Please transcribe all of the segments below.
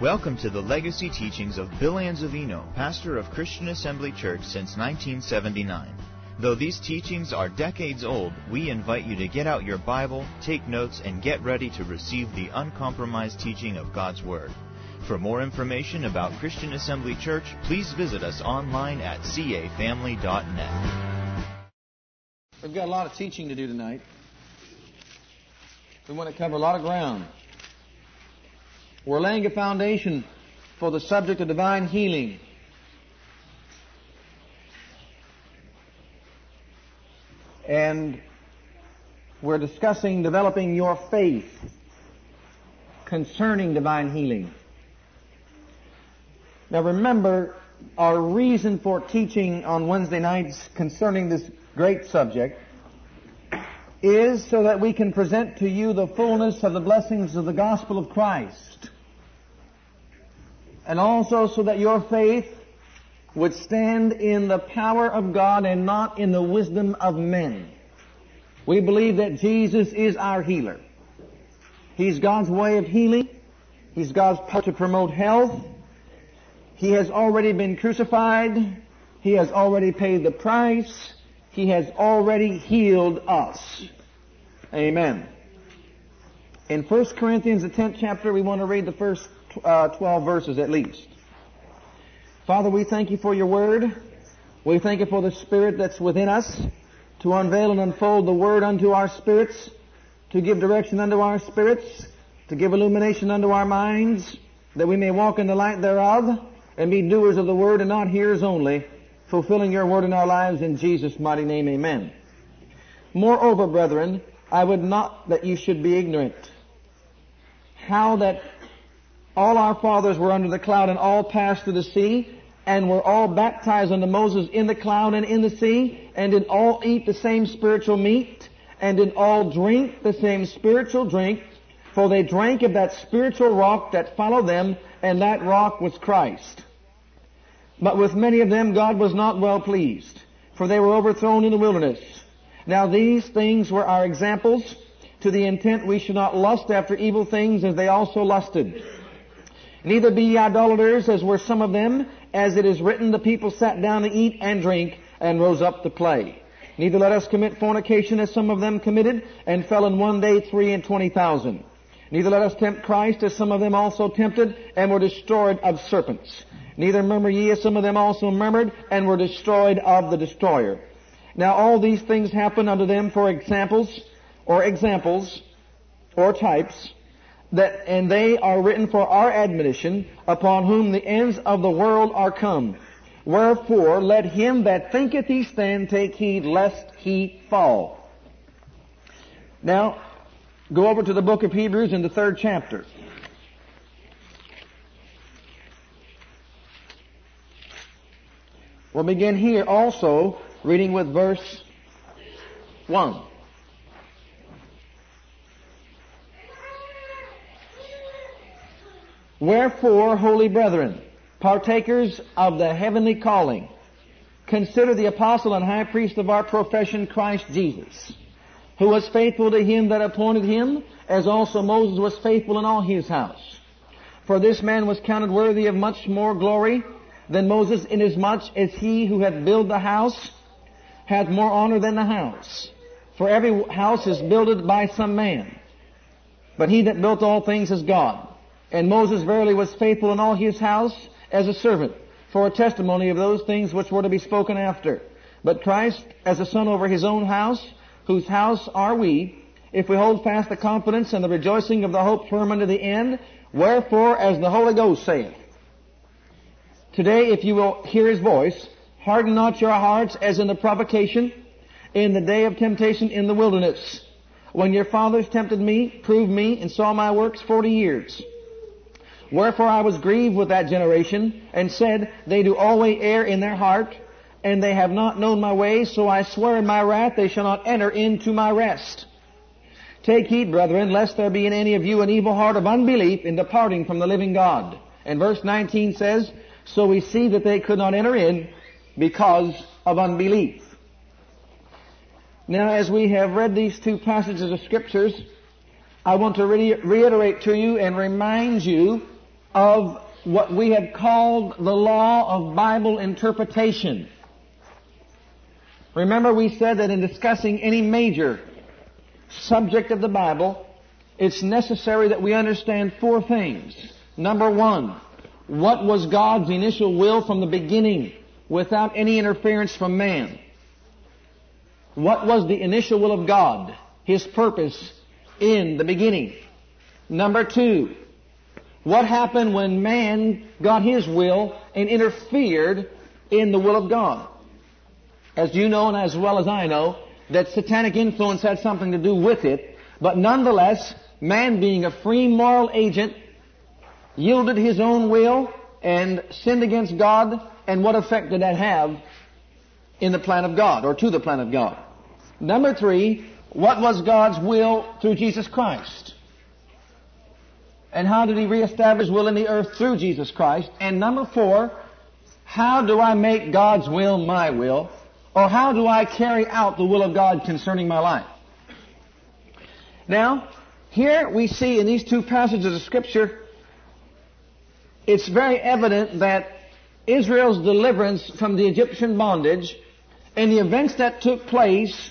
Welcome to the legacy teachings of Bill Anzavino, pastor of Christian Assembly Church since 1979. Though these teachings are decades old, we invite you to get out your Bible, take notes, and get ready to receive the uncompromised teaching of God's Word. For more information about Christian Assembly Church, please visit us online at cafamily.net. We've got a lot of teaching to do tonight. We want to cover a lot of ground. We're laying a foundation for the subject of divine healing. And we're discussing developing your faith concerning divine healing. Now remember, our reason for teaching on Wednesday nights concerning this great subject is so that we can present to you the fullness of the blessings of the gospel of Christ. And also so that your faith would stand in the power of God and not in the wisdom of men. We believe that Jesus is our healer. He's God's way of healing. He's God's power to promote health. He has already been crucified. He has already paid the price. He has already healed us. Amen. In 1 Corinthians, the 10th chapter, we want to read the first uh, 12 verses at least. Father, we thank you for your word. We thank you for the spirit that's within us to unveil and unfold the word unto our spirits, to give direction unto our spirits, to give illumination unto our minds, that we may walk in the light thereof and be doers of the word and not hearers only, fulfilling your word in our lives in Jesus' mighty name, amen. Moreover, brethren, I would not that you should be ignorant how that all our fathers were under the cloud and all passed through the sea and were all baptized unto Moses in the cloud and in the sea and did all eat the same spiritual meat and did all drink the same spiritual drink for they drank of that spiritual rock that followed them and that rock was Christ. But with many of them God was not well pleased for they were overthrown in the wilderness. Now these things were our examples to the intent we should not lust after evil things as they also lusted. Neither be ye idolaters as were some of them, as it is written, the people sat down to eat and drink and rose up to play. Neither let us commit fornication as some of them committed and fell in one day three and twenty thousand. Neither let us tempt Christ as some of them also tempted and were destroyed of serpents. Neither murmur ye as some of them also murmured and were destroyed of the destroyer. Now all these things happen unto them for examples, or examples, or types, that, and they are written for our admonition, upon whom the ends of the world are come. Wherefore, let him that thinketh he stand take heed lest he fall. Now, go over to the book of Hebrews in the third chapter. We'll begin here also reading with verse 1. Wherefore, holy brethren, partakers of the heavenly calling, consider the apostle and high priest of our profession, Christ Jesus, who was faithful to him that appointed him, as also Moses was faithful in all his house. For this man was counted worthy of much more glory than Moses, inasmuch as he who hath built the house hath more honor than the house. For every house is builded by some man, but he that built all things is God. And Moses verily was faithful in all his house as a servant for a testimony of those things which were to be spoken after. But Christ as a son over his own house, whose house are we, if we hold fast the confidence and the rejoicing of the hope firm unto the end. Wherefore, as the Holy Ghost saith, Today, if you will hear his voice, harden not your hearts as in the provocation, in the day of temptation in the wilderness, when your fathers tempted me, proved me, and saw my works forty years. Wherefore I was grieved with that generation, and said, They do always err in their heart, and they have not known my ways, so I swear in my wrath they shall not enter into my rest. Take heed, brethren, lest there be in any of you an evil heart of unbelief in departing from the living God. And verse 19 says, So we see that they could not enter in because of unbelief. Now, as we have read these two passages of scriptures, I want to re- reiterate to you and remind you of what we have called the law of Bible interpretation. Remember we said that in discussing any major subject of the Bible, it's necessary that we understand four things. Number one, what was God's initial will from the beginning without any interference from man? What was the initial will of God? His purpose in the beginning. Number two, what happened when man got his will and interfered in the will of God? As you know and as well as I know, that satanic influence had something to do with it, but nonetheless, man being a free moral agent, yielded his own will and sinned against God, and what effect did that have in the plan of God, or to the plan of God? Number three, what was God's will through Jesus Christ? And how did He reestablish will in the earth through Jesus Christ? And number four, how do I make God's will my will? Or how do I carry out the will of God concerning my life? Now, here we see in these two passages of Scripture, it's very evident that Israel's deliverance from the Egyptian bondage and the events that took place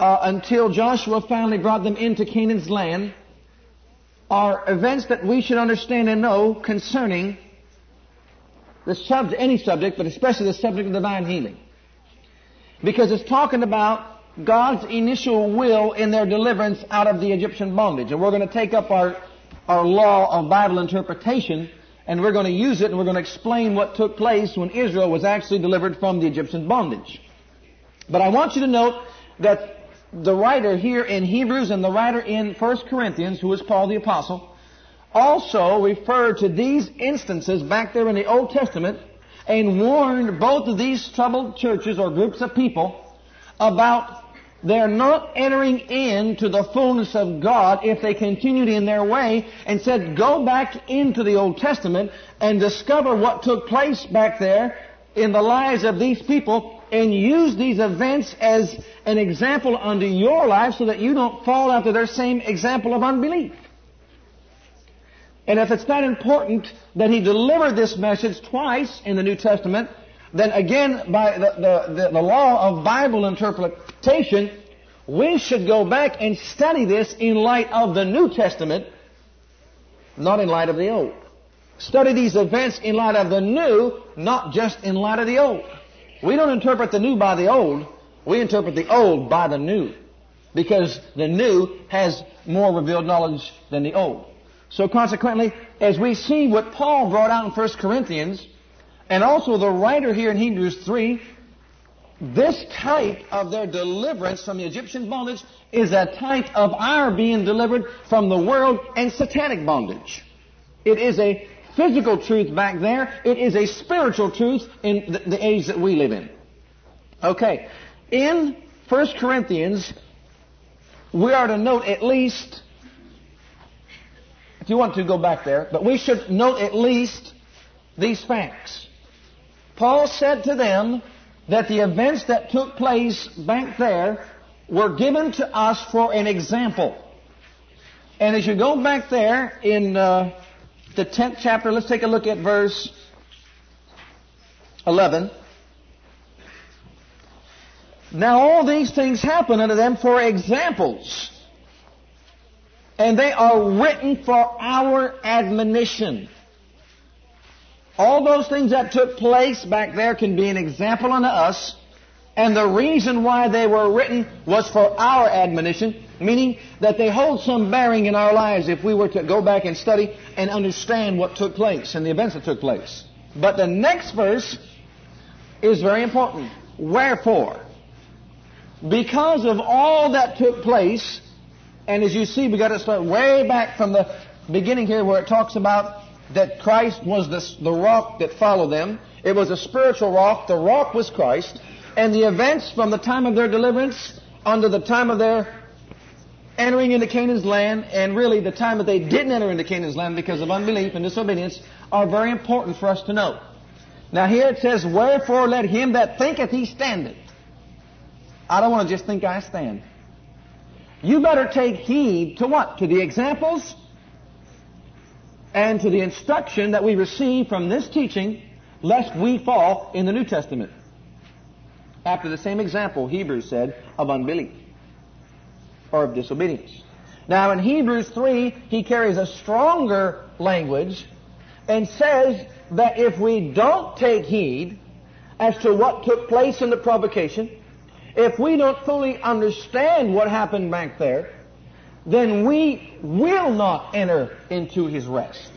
uh, until Joshua finally brought them into Canaan's land are events that we should understand and know concerning the subject, any subject, but especially the subject of divine healing. Because it's talking about God's initial will in their deliverance out of the Egyptian bondage. And we're going to take up our, our law of Bible interpretation and we're going to use it and we're going to explain what took place when Israel was actually delivered from the Egyptian bondage. But I want you to note that the writer here in Hebrews and the writer in 1 Corinthians, who is Paul the Apostle, also referred to these instances back there in the Old Testament and warned both of these troubled churches or groups of people about their not entering into the fullness of God if they continued in their way and said, go back into the Old Testament and discover what took place back there in the lives of these people and use these events as an example unto your life so that you don't fall after their same example of unbelief. And if it's that important that he delivered this message twice in the New Testament, then again, by the, the, the, the law of Bible interpretation, we should go back and study this in light of the New Testament, not in light of the Old. Study these events in light of the New, not just in light of the Old. We don't interpret the new by the old. We interpret the old by the new. Because the new has more revealed knowledge than the old. So consequently, as we see what Paul brought out in 1 Corinthians, and also the writer here in Hebrews 3, this type of their deliverance from the Egyptian bondage is a type of our being delivered from the world and satanic bondage. It is a physical truth back there. It is a spiritual truth in the, the age that we live in. Okay. In 1 Corinthians, we are to note at least, if you want to go back there, but we should note at least these facts. Paul said to them that the events that took place back there were given to us for an example. And as you go back there in uh, the 10th chapter, let's take a look at verse 11. Now all these things happen unto them for examples. And they are written for our admonition. All those things that took place back there can be an example unto us. And the reason why they were written was for our admonition meaning that they hold some bearing in our lives if we were to go back and study and understand what took place and the events that took place. But the next verse is very important. Wherefore? Because of all that took place, and as you see, we got to start way back from the beginning here where it talks about that Christ was the, the rock that followed them. It was a spiritual rock. The rock was Christ. And the events from the time of their deliverance unto the time of their entering into Canaan's land and really the time that they didn't enter into Canaan's land because of unbelief and disobedience are very important for us to know. Now here it says, Wherefore let him that thinketh he standeth. I don't want to just think I stand. You better take heed to what? To the examples and to the instruction that we receive from this teaching, lest we fall in the New Testament. After the same example, Hebrews said, of unbelief or of disobedience. Now in Hebrews 3, he carries a stronger language and says that if we don't take heed as to what took place in the provocation, if we don't fully understand what happened back there, then we will not enter into his rest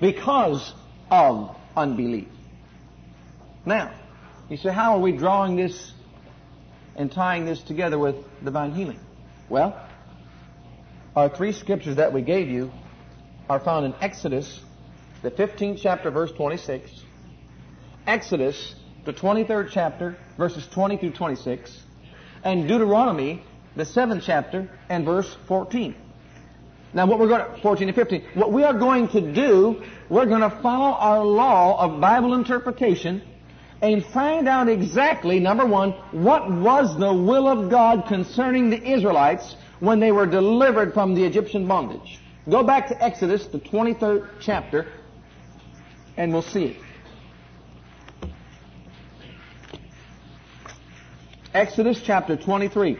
because of unbelief. Now, you say, how are we drawing this and tying this together with divine healing? Well, our three scriptures that we gave you are found in Exodus, the 15th chapter, verse 26, Exodus, the 23rd chapter, verses 20 through 26, and Deuteronomy, the 7th chapter, and verse 14. Now what we're going to, 14 and 15, what we are going to do, we're going to follow our law of Bible interpretation and find out exactly, number one, what was the will of God concerning the Israelites when they were delivered from the Egyptian bondage. Go back to Exodus, the 23rd chapter, and we'll see it. Exodus chapter 23.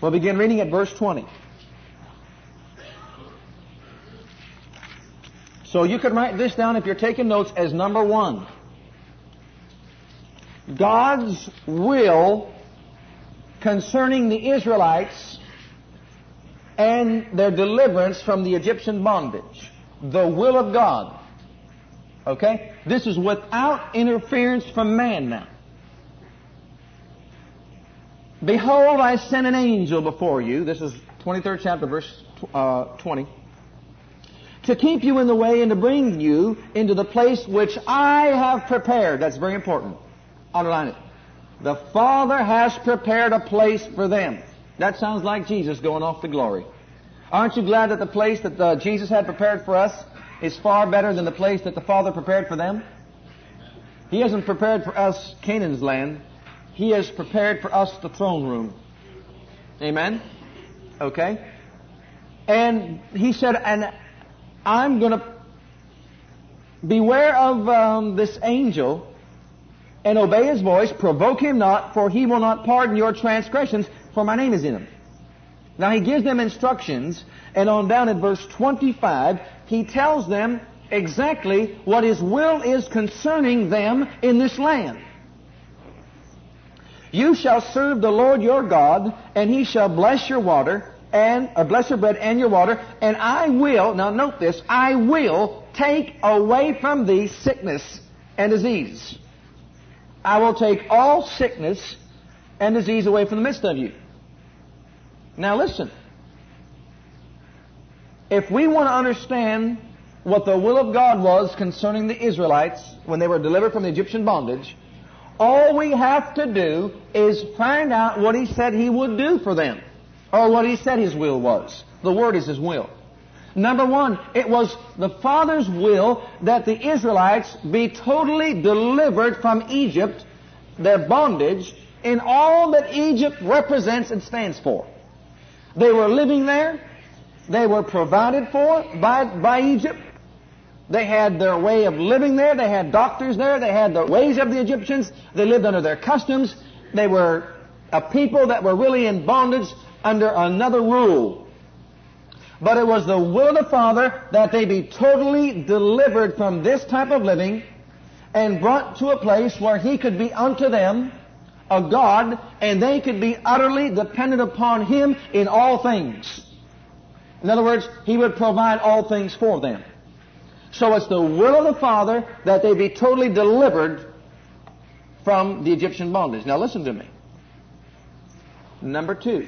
We'll begin reading at verse 20. So you could write this down if you're taking notes as number one. God's will concerning the Israelites and their deliverance from the Egyptian bondage. The will of God. Okay? This is without interference from man now. Behold, I send an angel before you. This is 23rd chapter, verse uh, 20. To keep you in the way and to bring you into the place which I have prepared. That's very important. Underline it. The Father has prepared a place for them. That sounds like Jesus going off to glory. Aren't you glad that the place that uh, Jesus had prepared for us is far better than the place that the Father prepared for them? He hasn't prepared for us Canaan's land. He has prepared for us the throne room. Amen? Okay? And he said, and I'm going to beware of um, this angel and obey his voice, provoke him not, for he will not pardon your transgressions, for my name is in him. Now he gives them instructions, and on down at verse 25, he tells them exactly what his will is concerning them in this land. You shall serve the Lord your God, and he shall bless your water, and uh, bless your bread and your water, and I will, now note this, I will take away from thee sickness and disease. I will take all sickness and disease away from the midst of you. Now listen. If we want to understand what the will of God was concerning the Israelites when they were delivered from the Egyptian bondage, all we have to do is find out what He said He would do for them. Or what He said His will was. The Word is His will. Number one, it was the Father's will that the Israelites be totally delivered from Egypt, their bondage, in all that Egypt represents and stands for. They were living there. They were provided for by, by Egypt. They had their way of living there. They had doctors there. They had the ways of the Egyptians. They lived under their customs. They were a people that were really in bondage under another rule. But it was the will of the Father that they be totally delivered from this type of living and brought to a place where He could be unto them a God and they could be utterly dependent upon Him in all things. In other words, He would provide all things for them. So it's the will of the Father that they be totally delivered from the Egyptian bondage. Now listen to me. Number two.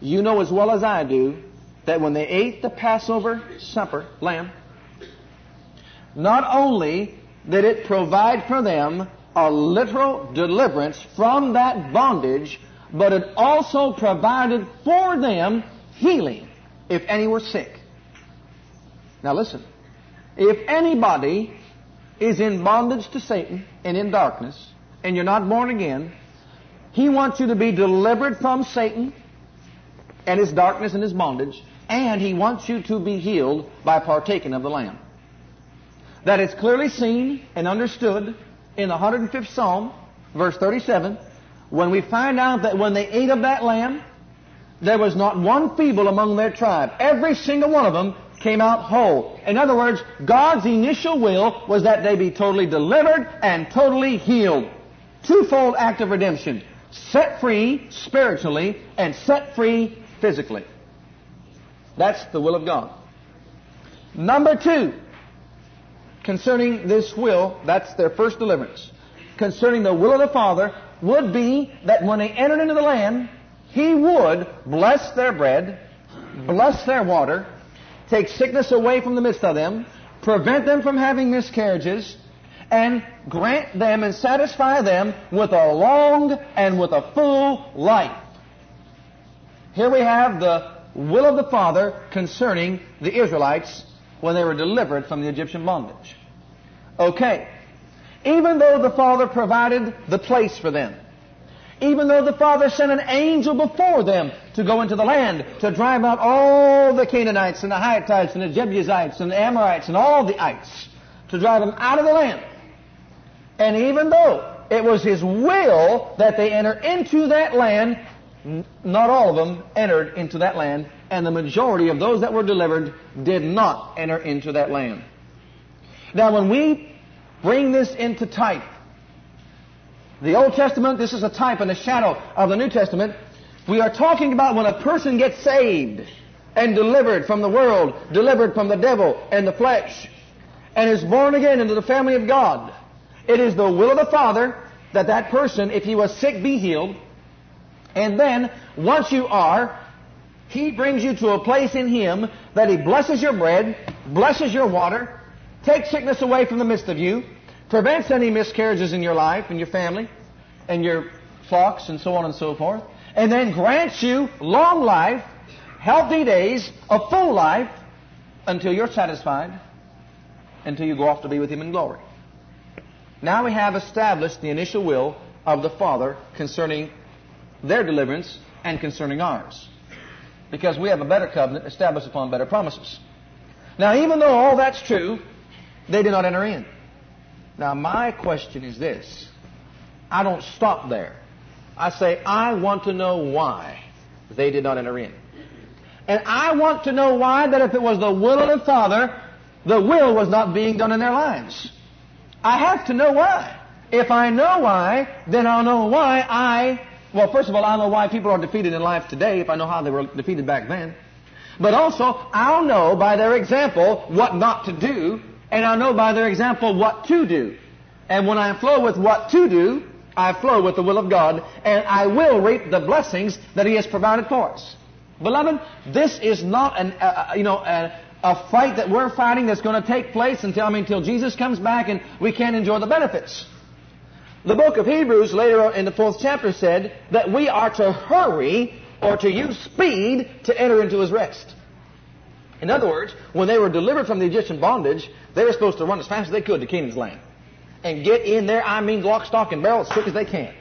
You know as well as I do that when they ate the Passover supper, lamb, not only did it provide for them a literal deliverance from that bondage, but it also provided for them healing if any were sick. Now listen. If anybody is in bondage to Satan and in darkness, and you're not born again, he wants you to be delivered from Satan and his darkness and his bondage, and He wants you to be healed by partaking of the lamb. That is clearly seen and understood in the 105th Psalm, verse 37, when we find out that when they ate of that lamb, there was not one feeble among their tribe. Every single one of them came out whole. In other words, God's initial will was that they be totally delivered and totally healed. Twofold act of redemption. Set free spiritually and set free physically. That's the will of God. Number two, concerning this will, that's their first deliverance. Concerning the will of the Father would be that when they entered into the land, He would bless their bread, bless their water, take sickness away from the midst of them, prevent them from having miscarriages, and grant them and satisfy them with a long and with a full life. Here we have the will of the Father concerning the Israelites when they were delivered from the Egyptian bondage. Okay. Even though the Father provided the place for them, even though the Father sent an angel before them to go into the land to drive out all the Canaanites and the Hittites and the Jebusites and the Amorites and all the ites, to drive them out of the land. And even though it was His will that they enter into that land, not all of them entered into that land, and the majority of those that were delivered did not enter into that land. Now, when we bring this into type, the Old Testament, this is a type and a shadow of the New Testament. We are talking about when a person gets saved and delivered from the world, delivered from the devil and the flesh, and is born again into the family of God. It is the will of the Father that that person, if he was sick, be healed. And then, once you are, He brings you to a place in Him that He blesses your bread, blesses your water, takes sickness away from the midst of you, prevents any miscarriages in your life and your family and your flocks and so on and so forth, and then grants you long life, healthy days, a full life until you're satisfied, until you go off to be with Him in glory. Now we have established the initial will of the Father concerning their deliverance and concerning ours. Because we have a better covenant established upon better promises. Now, even though all that's true, they did not enter in. Now, my question is this. I don't stop there. I say, I want to know why they did not enter in. And I want to know why that if it was the will of the Father, the will was not being done in their lives. I have to know why. If I know why, then I'll know why I, well, first of all, I'll know why people are defeated in life today if I know how they were defeated back then. But also, I'll know by their example what not to do and I'll know by their example what to do. And when I flow with what to do, I flow with the will of God, and I will reap the blessings that He has provided for us. Beloved, this is not an, uh, you know, a, a fight that we're fighting that's going to take place until, I mean, until Jesus comes back and we can't enjoy the benefits. The book of Hebrews later on in the fourth chapter said that we are to hurry or to use speed to enter into His rest. In other words, when they were delivered from the Egyptian bondage, they were supposed to run as fast as they could to Canaan's land. And get in there, I mean, lock, stock, and barrel as quick as they can.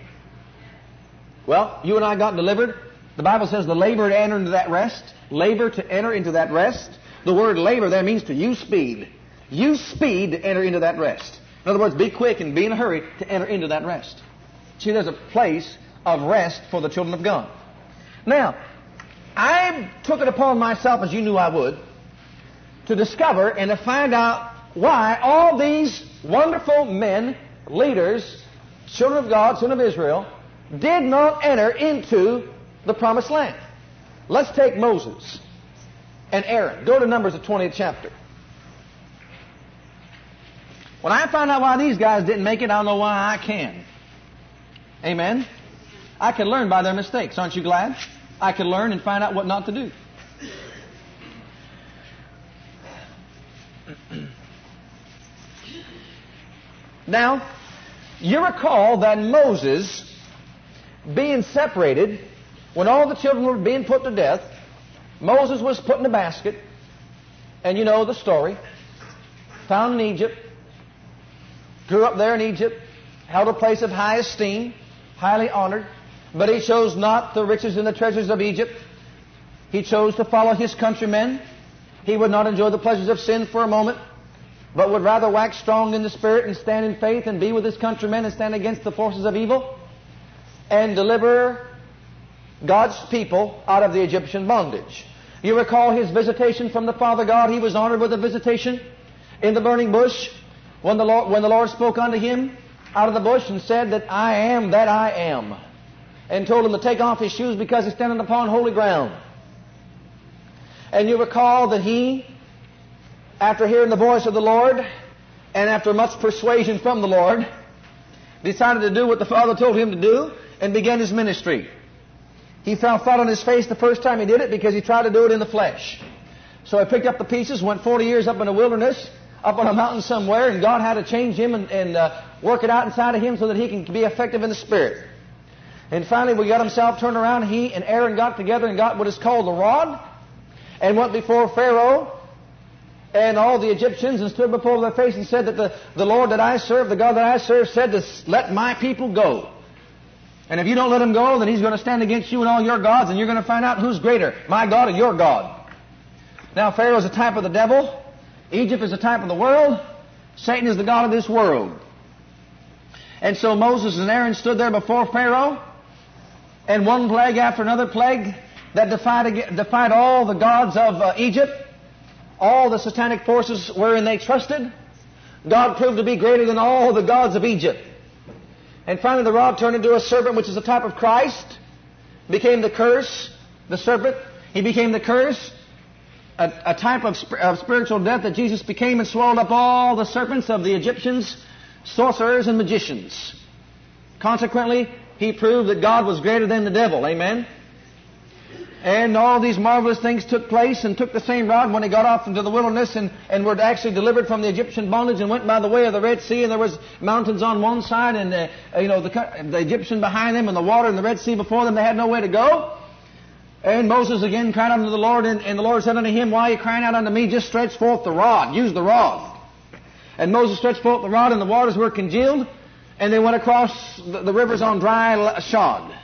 Well, you and I got delivered. The Bible says the labor to enter into that rest. Labor to enter into that rest. The word labor there means to use speed. Use speed to enter into that rest. In other words, be quick and be in a hurry to enter into that rest. See, there's a place of rest for the children of God. Now, I took it upon myself, as you knew I would, to discover and to find out why all these wonderful men, leaders, children of God, children of Israel, did not enter into the promised land. Let's take Moses and Aaron. Go to Numbers, the 20th chapter. When I find out why these guys didn't make it, I'll know why I can. Amen? I can learn by their mistakes. Aren't you glad? I can learn and find out what not to do. Now, you recall that Moses, being separated, when all the children were being put to death, Moses was put in a basket, and you know the story. Found in Egypt, grew up there in Egypt, held a place of high esteem, highly honored, but he chose not the riches and the treasures of Egypt, He chose to follow his countrymen. He would not enjoy the pleasures of sin for a moment, but would rather wax strong in the Spirit and stand in faith and be with his countrymen and stand against the forces of evil and deliver God's people out of the Egyptian bondage. You recall his visitation from the Father God. He was honored with a visitation in the burning bush when the Lord, when the Lord spoke unto him out of the bush and said that I am that I am and told him to take off his shoes because he's standing upon holy ground. And you recall that he, after hearing the voice of the Lord and after much persuasion from the Lord, decided to do what the Father told him to do and began his ministry. He fell flat on his face the first time he did it because he tried to do it in the flesh. So he picked up the pieces, went 40 years up in the wilderness, up on a mountain somewhere, and God had to change him and, and uh, work it out inside of him so that he can be effective in the Spirit. And finally, we got himself turned around. He and Aaron got together and got what is called the rod, and went before Pharaoh and all the Egyptians and stood before their face and said that the, the Lord that I serve, the God that I serve, said to let my people go. And if you don't let him go, then he's going to stand against you and all your gods, and you're going to find out who's greater, my God or your God. Now, Pharaoh is a type of the devil. Egypt is a type of the world. Satan is the God of this world. And so Moses and Aaron stood there before Pharaoh, and one plague after another plague that defied, defied all the gods of uh, Egypt, all the satanic forces wherein they trusted. God proved to be greater than all the gods of Egypt. And finally, the rod turned into a serpent, which is a type of Christ, became the curse, the serpent. He became the curse, a, a type of, sp- of spiritual death that Jesus became and swallowed up all the serpents of the Egyptians, sorcerers, and magicians. Consequently, he proved that God was greater than the devil. Amen. And all these marvelous things took place and took the same rod when he got off into the wilderness and, and were actually delivered from the Egyptian bondage and went by the way of the Red Sea and there was mountains on one side and, uh, you know, the, the Egyptian behind them and the water and the Red Sea before them. They had no way to go. And Moses again cried unto the Lord and, and the Lord said unto him, Why are you crying out unto me? Just stretch forth the rod. Use the rod. And Moses stretched forth the rod and the waters were congealed and they went across the, the rivers on dry shod.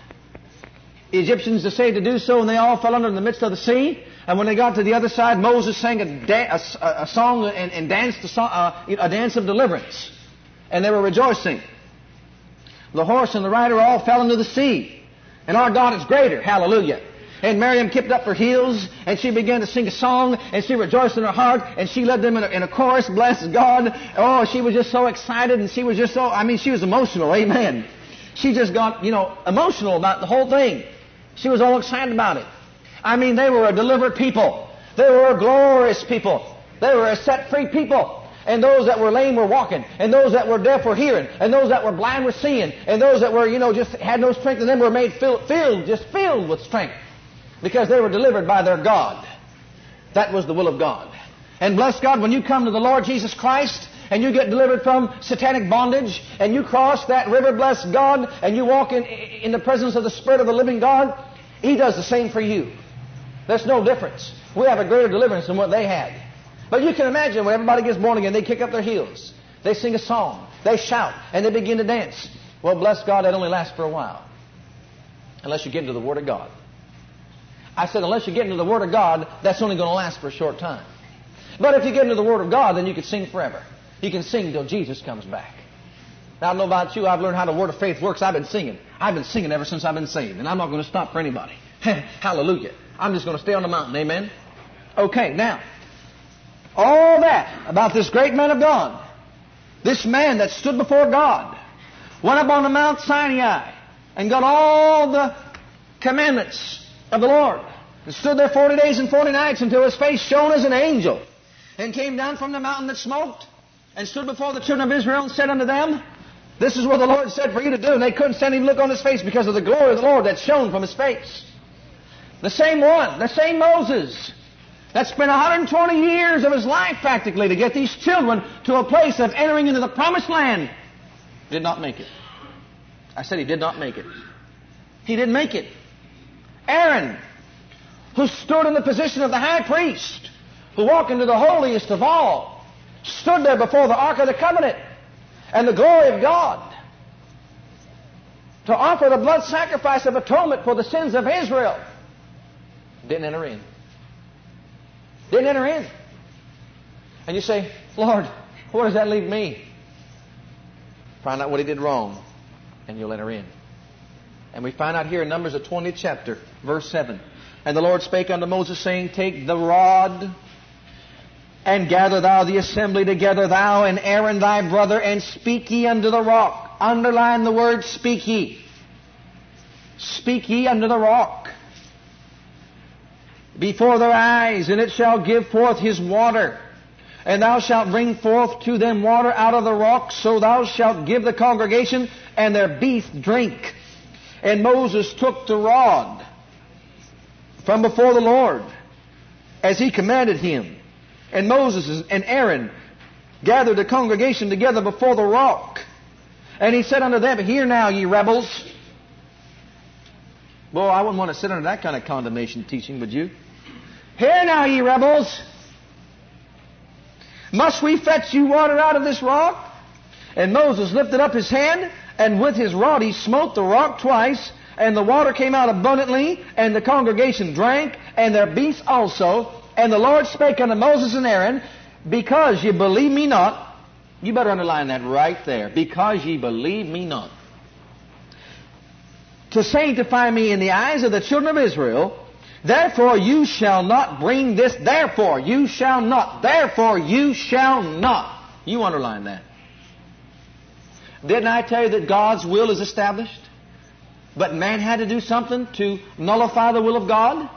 The Egyptians decided to do so, and they all fell under in the midst of the sea. And when they got to the other side, Moses sang a, da- a, a song and, and danced a, song, uh, a dance of deliverance. And they were rejoicing. The horse and the rider all fell into the sea. And our God is greater. Hallelujah. And Miriam kept up her heels, and she began to sing a song, and she rejoiced in her heart, and she led them in a, in a chorus, bless God. Oh, she was just so excited, and she was just so, I mean, she was emotional, amen. She just got, you know, emotional about the whole thing. She was all excited about it. I mean, they were a delivered people. They were a glorious people. They were a set free people. And those that were lame were walking. And those that were deaf were hearing. And those that were blind were seeing. And those that were, you know, just had no strength in them were made filled, filled just filled with strength. Because they were delivered by their God. That was the will of God. And bless God, when you come to the Lord Jesus Christ, and you get delivered from satanic bondage, and you cross that river, bless God, and you walk in, in the presence of the Spirit of the living God, He does the same for you. There's no difference. We have a greater deliverance than what they had. But you can imagine when everybody gets born again, they kick up their heels. They sing a song. They shout. And they begin to dance. Well, bless God, that only lasts for a while. Unless you get into the Word of God. I said, unless you get into the Word of God, that's only going to last for a short time. But if you get into the Word of God, then you can sing forever. You can sing till Jesus comes back. Now, I don't know about you. I've learned how the Word of faith works. I've been singing. I've been singing ever since I've been saved. And I'm not going to stop for anybody. Hallelujah. I'm just going to stay on the mountain. Amen. Okay, now, all that about this great man of God, this man that stood before God, went up on the Mount Sinai and got all the commandments of the Lord, and stood there 40 days and 40 nights until his face shone as an angel, and came down from the mountain that smoked, and stood before the children of Israel and said unto them, This is what the Lord said for you to do. And they couldn't stand even look on his face because of the glory of the Lord that shone from his face. The same one, the same Moses, that spent 120 years of his life practically to get these children to a place of entering into the promised land, did not make it. I said he did not make it. He didn't make it. Aaron, who stood in the position of the high priest, who walked into the holiest of all, stood there before the Ark of the Covenant and the glory of God to offer the blood sacrifice of atonement for the sins of Israel. Didn't enter in. Didn't enter in. And you say, Lord, where does that leave me? Find out what he did wrong, and you'll enter in. And we find out here in Numbers, the 20th chapter, verse 7. And the Lord spake unto Moses, saying, Take the rod and gather thou the assembly together, thou and Aaron thy brother, and speak ye unto the rock. Underline the word speak ye. Speak ye unto the rock before their eyes, and it shall give forth his water. And thou shalt bring forth to them water out of the rock, so thou shalt give the congregation and their beasts drink. And Moses took the rod from before the Lord, as he commanded him. And Moses and Aaron gathered the congregation together before the rock. And he said unto them, Hear now, ye rebels. Boy, I wouldn't want to sit under that kind of condemnation teaching, would you? Hear now, ye rebels. Must we fetch you water out of this rock? And Moses lifted up his hand, and with his rod he smote the rock twice, and the water came out abundantly, and the congregation drank, and their beasts also. And the Lord spake unto Moses and Aaron, Because ye believe me not, you better underline that right there. Because ye believe me not. To sanctify me in the eyes of the children of Israel, Therefore you shall not bring this, therefore you shall not, therefore you shall not. You underline that. Didn't I tell you that God's will is established? But man had to do something to nullify the will of God?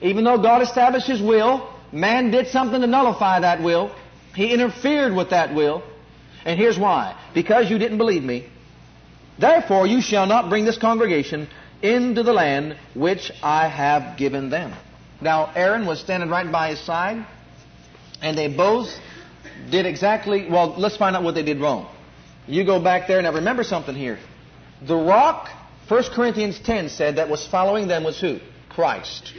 Even though God established His will, man did something to nullify that will. He interfered with that will. And here's why. Because you didn't believe me. Therefore you shall not bring this congregation into the land which I have given them. Now, Aaron was standing right by his side, and they both did exactly, well, let's find out what they did wrong. You go back there. Now, remember something here. The rock, 1 Corinthians 10 said that was following them was who? Christ.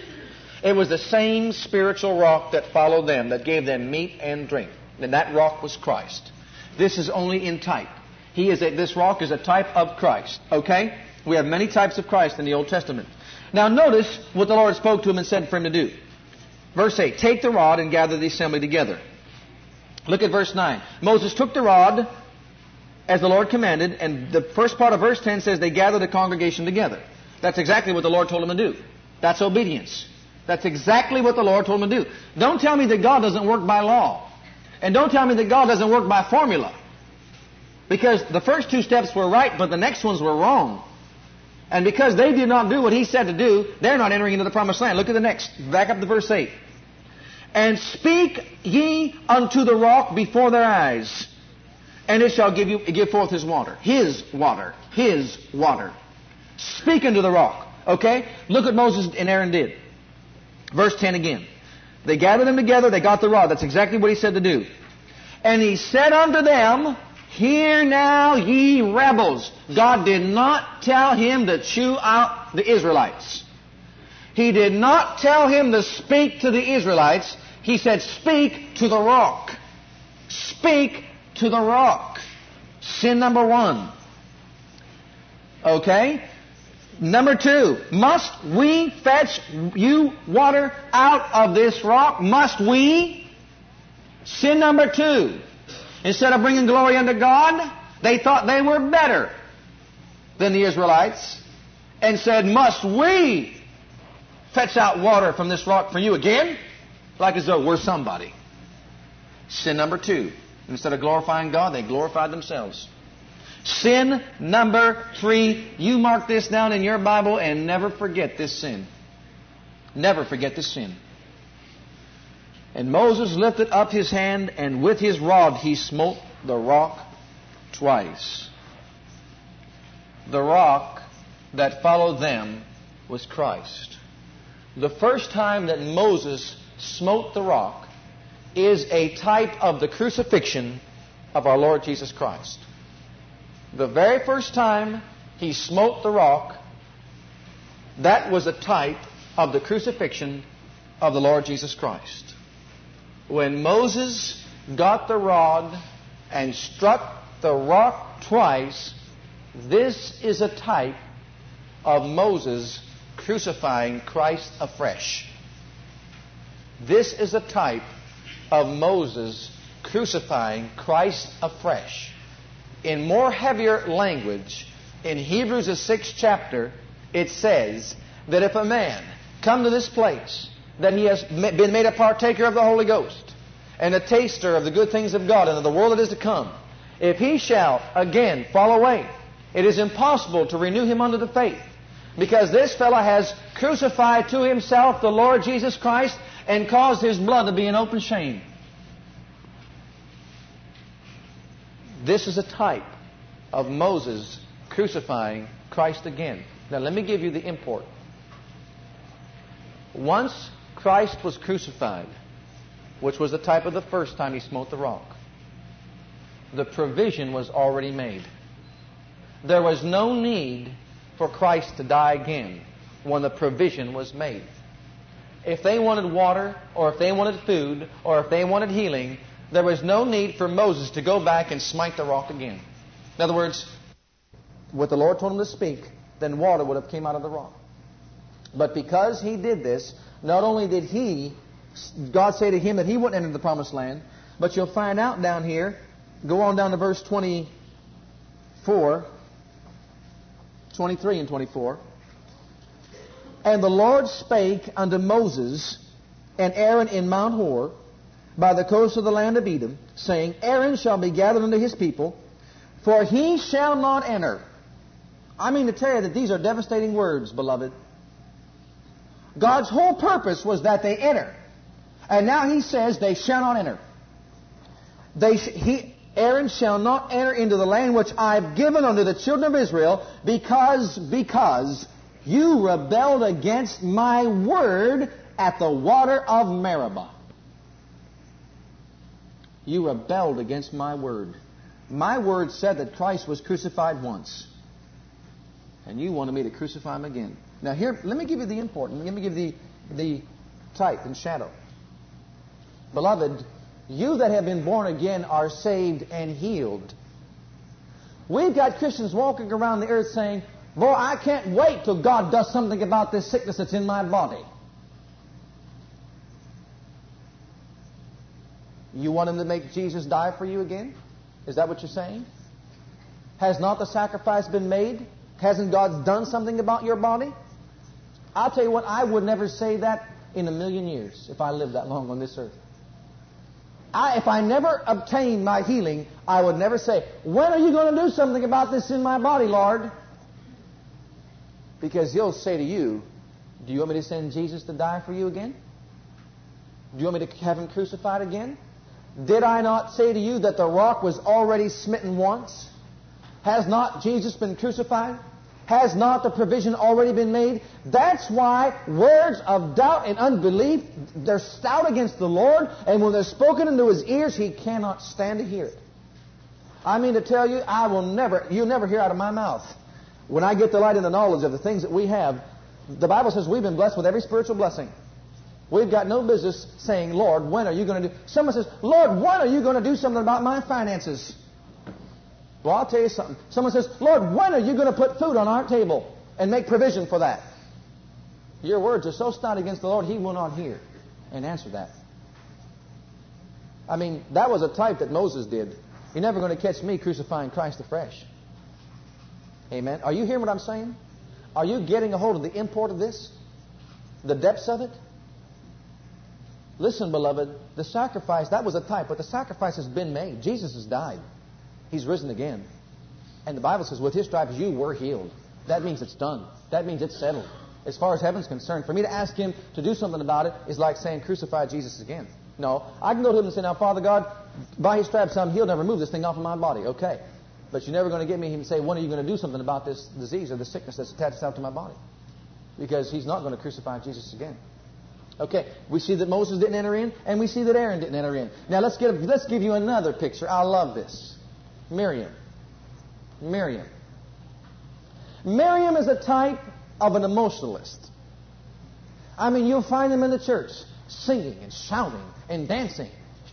It was the same spiritual rock that followed them, that gave them meat and drink. And that rock was Christ. This is only in type. He is a, this rock is a type of Christ. Okay? We have many types of Christ in the Old Testament. Now notice what the Lord spoke to him and said for him to do. Verse 8, take the rod and gather the assembly together. Look at verse 9. Moses took the rod as the Lord commanded, and the first part of verse 10 says they gathered the congregation together. That's exactly what the Lord told them to do. That's obedience. That's exactly what the Lord told them to do. Don't tell me that God doesn't work by law. And don't tell me that God doesn't work by formula. Because the first two steps were right, but the next ones were wrong. And because they did not do what he said to do, they're not entering into the promised land. Look at the next. Back up to verse 8. And speak ye unto the rock before their eyes, and it shall give you give forth his water. His water. His water. Speak unto the rock. Okay? Look what Moses and Aaron did. Verse 10 again. They gathered them together, they got the rod. That's exactly what he said to do. And he said unto them, Hear now, ye rebels. God did not tell him to chew out the Israelites. He did not tell him to speak to the Israelites. He said, Speak to the rock. Speak to the rock. Sin number one. Okay? Number two, must we fetch you water out of this rock? Must we? Sin number two. Instead of bringing glory unto God, they thought they were better than the Israelites and said, Must we fetch out water from this rock for you again? Like as though we're somebody. Sin number two. Instead of glorifying God, they glorified themselves. Sin number three. You mark this down in your Bible and never forget this sin. Never forget this sin. And Moses lifted up his hand, and with his rod he smote the rock twice. The rock that followed them was Christ. The first time that Moses smote the rock is a type of the crucifixion of our Lord Jesus Christ. The very first time he smote the rock, that was a type of the crucifixion of the Lord Jesus Christ when Moses got the rod and struck the rock twice, this is a type of Moses' crucifying Christ afresh. This is a type of Moses crucifying Christ afresh. In more heavier language, in Hebrews the sixth chapter, it says that if a man come to this place, that he has been made a partaker of the Holy Ghost, and a taster of the good things of God and of the world that is to come, if he shall again fall away, it is impossible to renew him unto the faith. Because this fellow has crucified to himself the Lord Jesus Christ and caused his blood to be an open shame. This is a type of Moses crucifying Christ again. Now, let me give you the import. Once Christ was crucified, which was the type of the first time he smote the rock, the provision was already made. There was no need for Christ to die again when the provision was made. If they wanted water, or if they wanted food, or if they wanted healing, there was no need for Moses to go back and smite the rock again. In other words, what the Lord told him to speak, then water would have came out of the rock. But because he did this, not only did he, God say to him that he wouldn't enter the promised land, but you'll find out down here, go on down to verse 24, 23 and 24. And the Lord spake unto Moses and Aaron in Mount Hor by the coast of the land of Edom, saying, Aaron shall be gathered unto his people, for he shall not enter. I mean to tell you that these are devastating words, beloved. God's whole purpose was that they enter. And now he says they shall not enter. They sh- he, Aaron shall not enter into the land which I've given unto the children of Israel because, because you rebelled against my word at the water of Meribah. You rebelled against my word. My word said that Christ was crucified once. And you wanted me to crucify him again. Now here, let me give you the important, let me give you the, the type and shadow. Beloved, you that have been born again are saved and healed. We've got Christians walking around the earth saying, Boy, I can't wait till God does something about this sickness that's in my body. You want Him to make Jesus die for you again? Is that what you're saying? Has not the sacrifice been made? Hasn't God done something about your body? I'll tell you what, I would never say that in a million years if I lived that long on this earth. I, if I never obtained my healing, I would never say, When are you going to do something about this in my body, Lord? Because He'll say to you, Do you want me to send Jesus to die for you again? Do you want me to have Him crucified again? Did I not say to you that the rock was already smitten once? Has not Jesus been crucified? Has not the provision already been made? That's why words of doubt and unbelief, they're stout against the Lord, and when they're spoken into his ears, he cannot stand to hear it. I mean to tell you, I will never, you'll never hear out of my mouth. When I get the light and the knowledge of the things that we have, the Bible says we've been blessed with every spiritual blessing. We've got no business saying, Lord, when are you going to do? Someone says, Lord, when are you going to do something about my finances? Well, I'll tell you something. Someone says, Lord, when are you going to put food on our table and make provision for that? Your words are so stout against the Lord, He will not hear and answer that. I mean, that was a type that Moses did. You're never going to catch me crucifying Christ afresh. Amen. Are you hearing what I'm saying? Are you getting a hold of the import of this? The depths of it? Listen, beloved, the sacrifice, that was a type, but the sacrifice has been made. Jesus has died. He's risen again. And the Bible says, with his stripes you were healed. That means it's done. That means it's settled. As far as heaven's concerned, for me to ask him to do something about it is like saying, crucify Jesus again. No. I can go to him and say, now, Father God, by his stripes I'm healed. Now remove this thing off of my body. Okay. But you're never going to get me and say, when are you going to do something about this disease or the sickness that's attached itself to my body? Because he's not going to crucify Jesus again. Okay, we see that Moses didn't enter in, and we see that Aaron didn't enter in. Now let's get let's give you another picture. I love this. Miriam. Miriam. Miriam is a type of an emotionalist. I mean, you'll find them in the church singing and shouting and dancing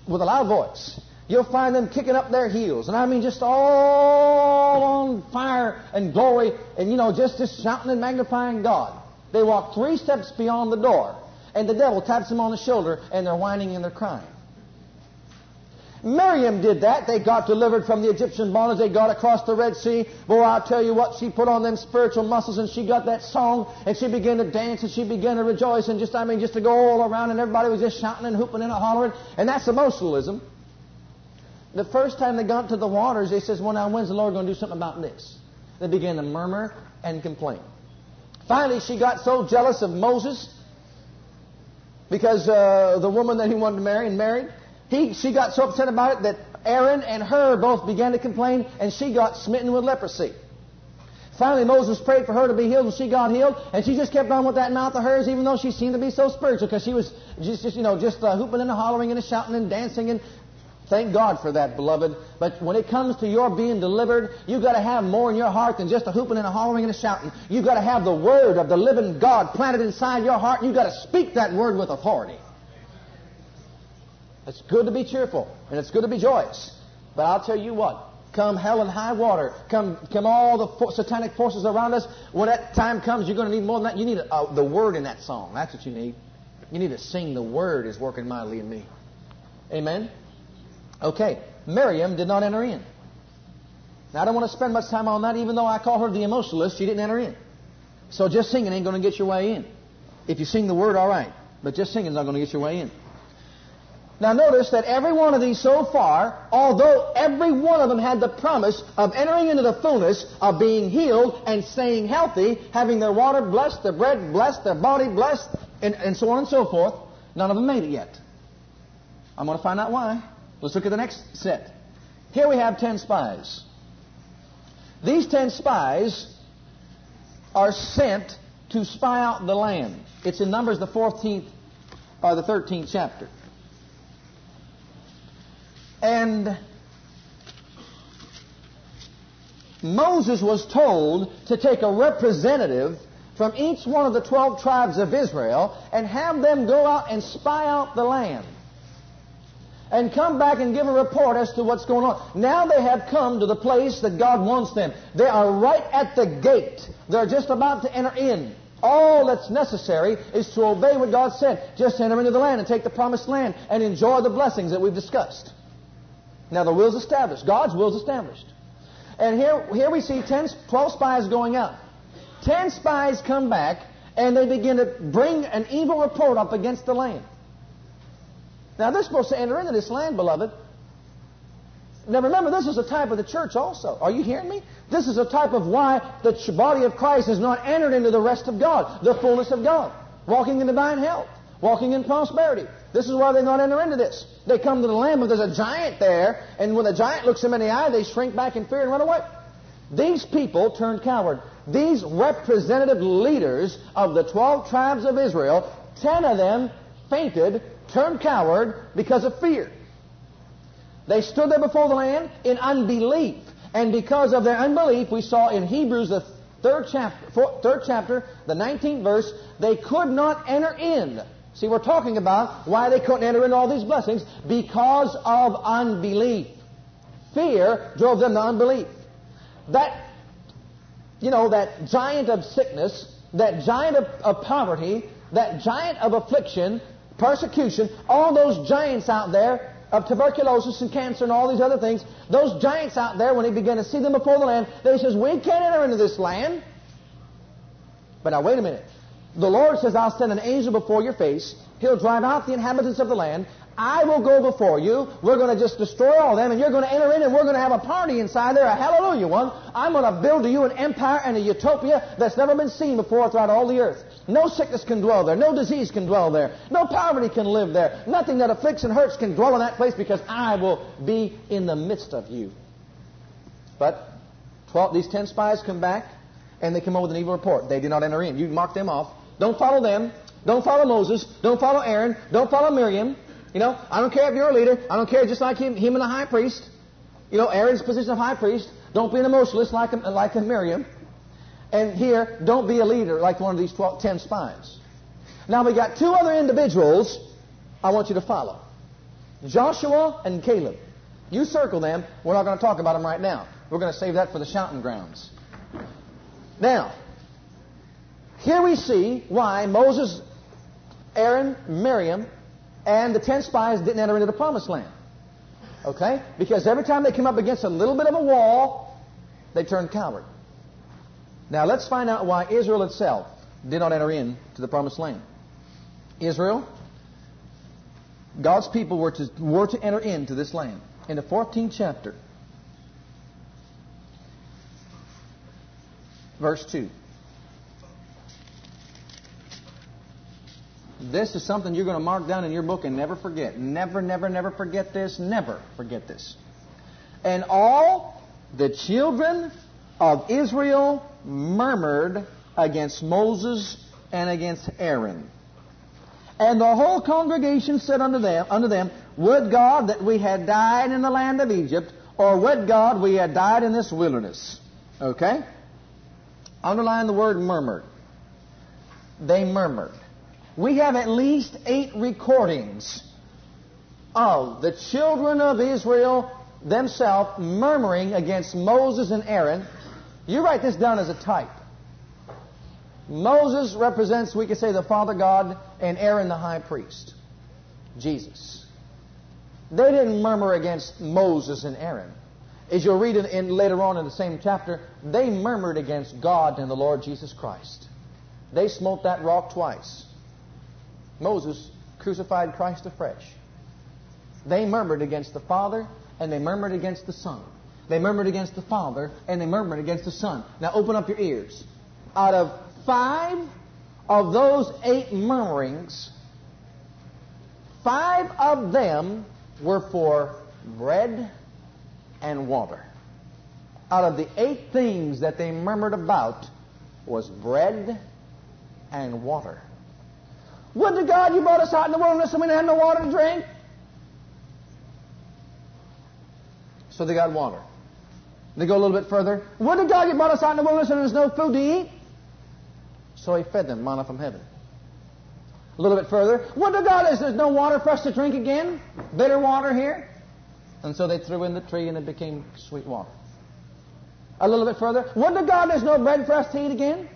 with a loud voice. You'll find them kicking up their heels. And I mean, just all on fire and glory and, you know, just, just shouting and magnifying God. They walk three steps beyond the door, and the devil taps them on the shoulder, and they're whining and they're crying. Miriam did that. They got delivered from the Egyptian bondage. They got across the Red Sea. Boy, I'll tell you what, she put on them spiritual muscles and she got that song and she began to dance and she began to rejoice and just, I mean, just to go all around and everybody was just shouting and hooping and hollering. And that's emotionalism. The first time they got to the waters, they says, well, now when's the Lord going to do something about this? They began to murmur and complain. Finally, she got so jealous of Moses because uh, the woman that he wanted to marry and married, he, she got so upset about it that Aaron and her both began to complain, and she got smitten with leprosy. Finally, Moses prayed for her to be healed, and she got healed, and she just kept on with that mouth of hers, even though she seemed to be so spiritual, because she was just, just you know, just uh, hooping and hollering and shouting and dancing and Thank God for that, beloved. But when it comes to your being delivered, you've got to have more in your heart than just a hooping and a hollering and a shouting. You've got to have the word of the living God planted inside your heart. You've got to speak that word with authority. It's good to be cheerful and it's good to be joyous. But I'll tell you what, come hell and high water, come, come all the satanic forces around us, when that time comes, you're going to need more than that. You need a, uh, the word in that song. That's what you need. You need to sing the word is working mightily in me. Amen? Okay, Miriam did not enter in. Now, I don't want to spend much time on that, even though I call her the emotionalist, she didn't enter in. So just singing ain't going to get your way in. If you sing the word, all right. But just singing is not going to get your way in. Now notice that every one of these so far, although every one of them had the promise of entering into the fullness of being healed and staying healthy, having their water blessed, their bread blessed, their body blessed, and, and so on and so forth, none of them made it yet. I'm going to find out why. Let's look at the next set. Here we have ten spies. These ten spies are sent to spy out the land. It's in Numbers the 14th or the 13th chapter. And Moses was told to take a representative from each one of the 12 tribes of Israel and have them go out and spy out the land. And come back and give a report as to what's going on. Now they have come to the place that God wants them. They are right at the gate. They're just about to enter in. All that's necessary is to obey what God said. Just enter into the land and take the promised land and enjoy the blessings that we've discussed. Now the will's established. God's will's established. And here, here we see 10, 12 spies going out. Ten spies come back and they begin to bring an evil report up against the land. Now they're supposed to enter into this land, beloved. Now remember, this is a type of the church also. Are you hearing me? This is a type of why the body of Christ has not entered into the rest of God, the fullness of God, walking in divine health, walking in prosperity. This is why they not enter into this. They come to the land, but there's a giant there, and when the giant looks them in the eye, they shrink back in fear and run away. These people turned coward. These representative leaders of the 12 tribes of Israel, 10 of them fainted, turned coward because of fear. They stood there before the land in unbelief. And because of their unbelief, we saw in Hebrews, the third chapter, four, third chapter, the 19th verse, they could not enter in See, we're talking about why they couldn't enter in all these blessings because of unbelief. Fear drove them to unbelief. That, you know, that giant of sickness, that giant of, of poverty, that giant of affliction, persecution, all those giants out there of tuberculosis and cancer and all these other things, those giants out there, when he began to see them before the land, they says, we can't enter into this land. But now wait a minute. The Lord says, I'll send an angel before your face. He'll drive out the inhabitants of the land. I will go before you. We're going to just destroy all them, and you're going to enter in, and we're going to have a party inside there, a hallelujah one. I'm going to build to you an empire and a utopia that's never been seen before throughout all the earth. No sickness can dwell there. No disease can dwell there. No poverty can live there. Nothing that afflicts and hurts can dwell in that place because I will be in the midst of you. But 12, these ten spies come back, and they come up with an evil report. They did not enter in. You mark them off. Don't follow them. Don't follow Moses. Don't follow Aaron. Don't follow Miriam. You know, I don't care if you're a leader. I don't care just like him, him and the high priest. You know, Aaron's position of high priest. Don't be an emotionalist like, like Miriam. And here, don't be a leader like one of these 12, 10 spies. Now we got two other individuals I want you to follow. Joshua and Caleb. You circle them. We're not going to talk about them right now. We're going to save that for the shouting grounds. Now, Here we see why Moses, Aaron, Miriam, and the ten spies didn't enter into the promised land. Okay? Because every time they came up against a little bit of a wall, they turned coward. Now let's find out why Israel itself did not enter into the promised land. Israel, God's people were to, were to enter into this land. In the 14th chapter, verse 2. This is something you're going to mark down in your book and never forget. Never, never, never forget this. Never forget this. And all the children of Israel murmured against Moses and against Aaron. And the whole congregation said unto them, unto them, Would God that we had died in the land of Egypt, or would God we had died in this wilderness? Okay? Underline the word murmured. They murmured. We have at least eight recordings of the children of Israel themselves murmuring against Moses and Aaron. You write this down as a type. Moses represents, we could say, the Father God, and Aaron the high priest, Jesus. They didn't murmur against Moses and Aaron. As you'll read in, later on in the same chapter, they murmured against God and the Lord Jesus Christ. They smote that rock twice. Moses crucified Christ afresh. They murmured against the Father and they murmured against the Son. They murmured against the Father and they murmured against the Son. Now open up your ears. Out of five of those eight murmurings, five of them were for bread and water. Out of the eight things that they murmured about was bread and water. Would to God you brought us out in the wilderness and we didn't have no water to drink. So they got water. They go a little bit further. Would to God you brought us out in the wilderness and there's no food to eat. So he fed them manna from heaven. A little bit further. Would to God there's no water for us to drink again. Bitter water here. And so they threw in the tree and it became sweet water. A little bit further. Would to God there's no bread for us to eat again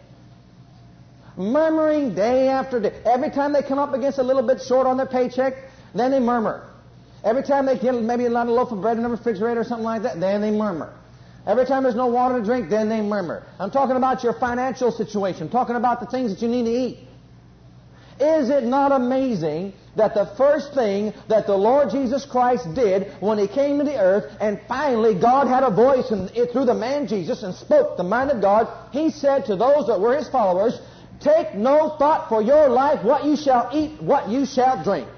murmuring day after day. Every time they come up against a little bit short on their paycheck, then they murmur. Every time they get maybe a loaf of bread in the refrigerator or something like that, then they murmur. Every time there's no water to drink, then they murmur. I'm talking about your financial situation. I'm talking about the things that you need to eat. Is it not amazing that the first thing that the Lord Jesus Christ did when He came to the earth, and finally God had a voice through the man Jesus and spoke the mind of God, He said to those that were His followers, Take no thought for your life, what you shall eat, what you shall drink.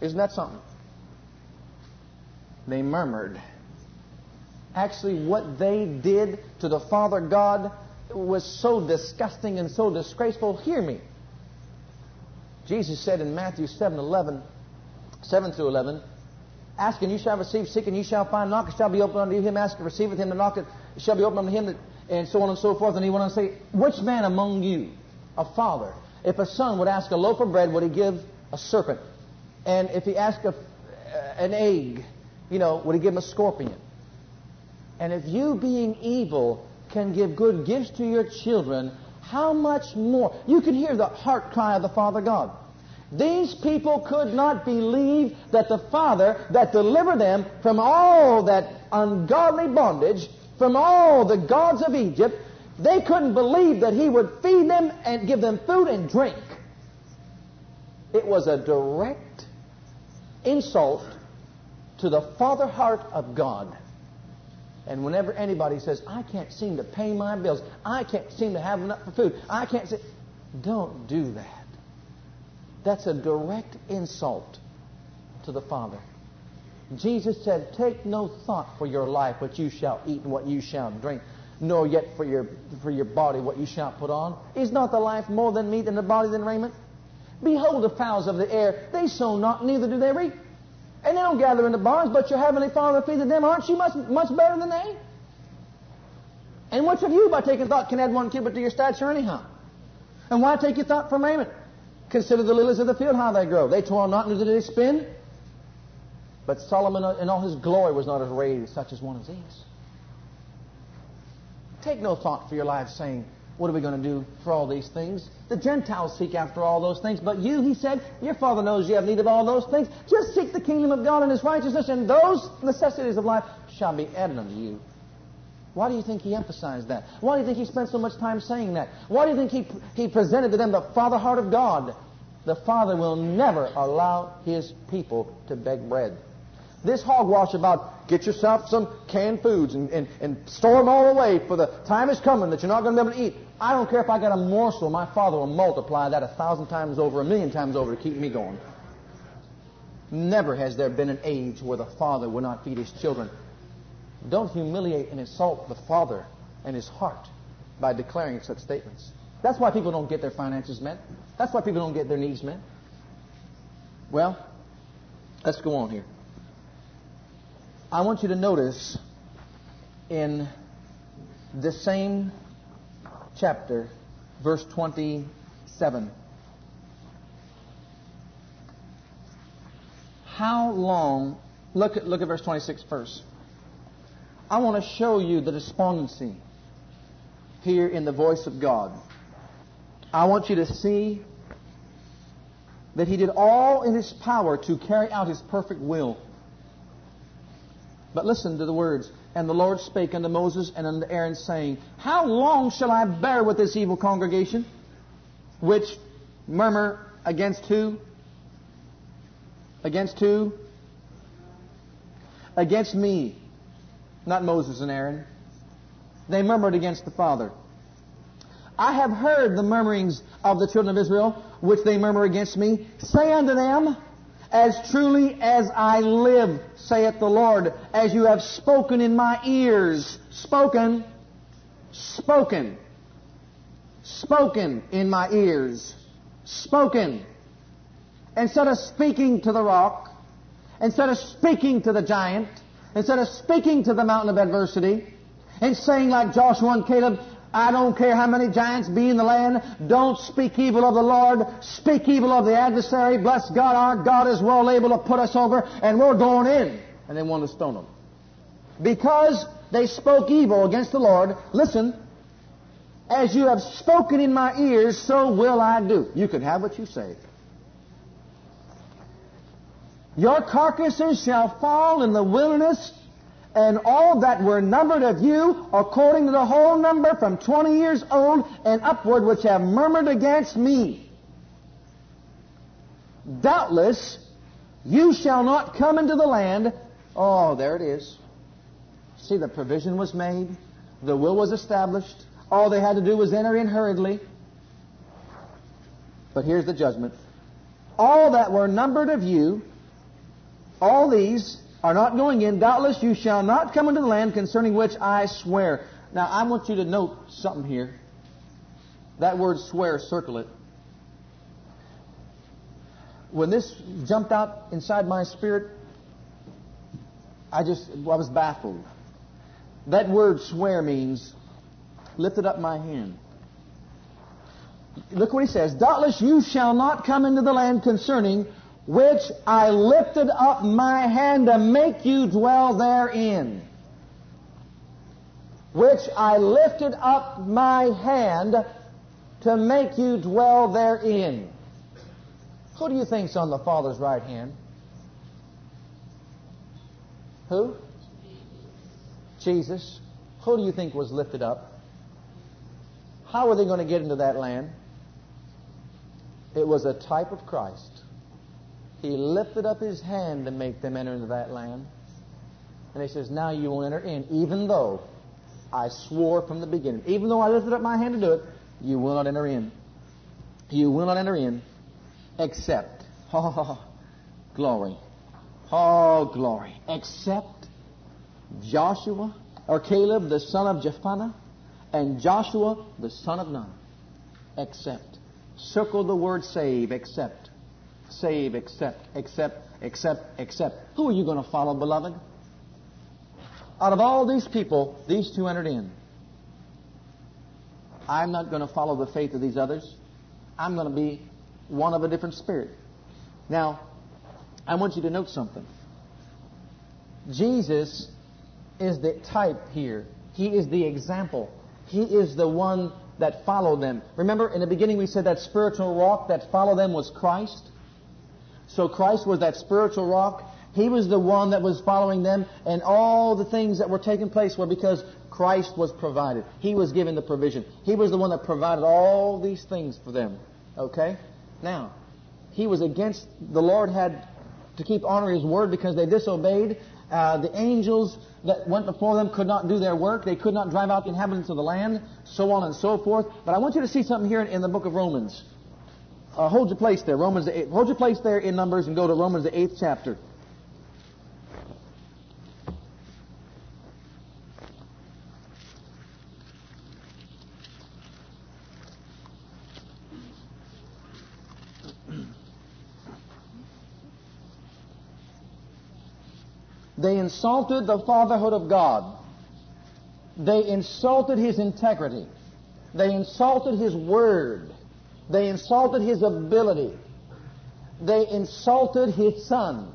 Isn't that something? They murmured. Actually, what they did to the Father God was so disgusting and so disgraceful. Hear me. Jesus said in Matthew 7 11, 7 through 11, Ask and you shall receive, seek and you shall find, knock and shall be opened unto you. Him ask and receiveth him, and knock it shall be opened unto him that and so on and so forth. And he went on to say, Which man among you, a father, if a son would ask a loaf of bread, would he give a serpent? And if he asked a, uh, an egg, you know, would he give him a scorpion? And if you, being evil, can give good gifts to your children, how much more? You can hear the heart cry of the Father God. These people could not believe that the Father that delivered them from all that ungodly bondage from all the gods of Egypt, they couldn't believe that he would feed them and give them food and drink. It was a direct insult to the father heart of God. And whenever anybody says, I can't seem to pay my bills, I can't seem to have enough for food, I can't don't do that. That's a direct insult to the Father. Jesus said, Take no thought for your life, what you shall eat and what you shall drink, nor yet for your, for your body, what you shall put on. Is not the life more than meat and the body than raiment? Behold the fowls of the air, they sow not, neither do they reap. And they don't gather in the barns, but your heavenly Father feedeth them. Aren't you much, much better than they? And which of you, by taking thought, can add one cubit to your stature anyhow? And why take your thought for raiment? Consider the lilies of the field, how they grow. They toil not, neither do they spin. But Solomon in all his glory was not arrayed such as one as these. Take no thought for your lives, saying, What are we going to do for all these things? The Gentiles seek after all those things, but you, he said, your Father knows you have need of all those things. Just seek the kingdom of God and his righteousness, and those necessities of life shall be added unto you. Why do you think he emphasized that? Why do you think he spent so much time saying that? Why do you think he, he presented to them the Father heart of God? The Father will never allow his people to beg bread. This hogwash about get yourself some canned foods and, and, and store them all away for the time is coming that you're not going to be able to eat. I don't care if I got a morsel, my Father will multiply that a thousand times over, a million times over to keep me going. Never has there been an age where the Father would not feed his children. Don't humiliate and insult the Father and his heart by declaring such statements. That's why people don't get their finances met. That's why people don't get their needs met. Well, let's go on here. I want you to notice in the same chapter, verse 27. How long, look at, look at verse 26 first. I want to show you the despondency here in the voice of God. I want you to see that He did all in His power to carry out His perfect will. But listen to the words. And the Lord spake unto Moses and unto Aaron, saying, How long shall I bear with this evil congregation, which murmur against who? Against who? Against me. Not Moses and Aaron. They murmured against the Father. I have heard the murmurings of the children of Israel, which they murmur against me. Say unto them, as truly as I live, saith the Lord, as you have spoken in my ears. Spoken. Spoken. Spoken in my ears. Spoken. Instead of speaking to the rock, instead of speaking to the giant, instead of speaking to the mountain of adversity, and saying like Joshua and Caleb, I don't care how many giants be in the land. Don't speak evil of the Lord. Speak evil of the adversary. Bless God. Our God is well able to put us over, and we're going in. And they want to stone them. Because they spoke evil against the Lord, listen, as you have spoken in my ears, so will I do. You can have what you say. Your carcasses shall fall in the wilderness and all that were numbered of you, according to the whole number from twenty years old and upward, which have murmured against me. Doubtless, you shall not come into the land. Oh, there it is. See, the provision was made. The will was established. All they had to do was enter in hurriedly. But here's the judgment. All that were numbered of you, all these are not going in, doubtless you shall not come into the land concerning which I swear. Now, I want you to note something here. That word swear, circle it. When this jumped out inside my spirit, I just, I was baffled. That word swear means lifted up my hand. Look what he says. Doubtless you shall not come into the land concerning which I lifted up my hand to make you dwell therein. Which I lifted up my hand to make you dwell therein. Who do you think's on the Father's right hand? Who? Jesus. Who do you think was lifted up? How were they going to get into that land? It was a type of Christ. He lifted up his hand to make them enter into that land. And he says, Now you will enter in, even though I swore from the beginning. Even though I lifted up my hand to do it, you will not enter in. You will not enter in except, oh, glory. Oh, glory. Except Joshua or Caleb, the son of Jephunneh, and Joshua, the son of Nun. Except. Circle the word save, except save, accept, accept, accept, accept. Who are you going to follow, beloved? Out of all these people, these two entered in. I'm not going to follow the faith of these others. I'm going to be one of a different spirit. Now, I want you to note something. Jesus is the type here. He is the example. He is the one that followed them. Remember, in the beginning we said that spiritual rock that followed them was Christ? So Christ was that spiritual rock. He was the one that was following them, and all the things that were taking place were because Christ was provided. He was given the provision. He was the one that provided all these things for them. Okay? Now, he was against, the Lord had to keep honoring his word because they disobeyed. Uh, the angels that went before them could not do their work. They could not drive out the inhabitants of the land, so on and so forth. But I want you to see something here in the book of Romans. Uh, hold your place there, Romans. The eighth, hold your place there in Numbers and go to Romans the eighth chapter. They insulted the fatherhood of God. They insulted His integrity. They insulted His word. They insulted His ability. They insulted His Son.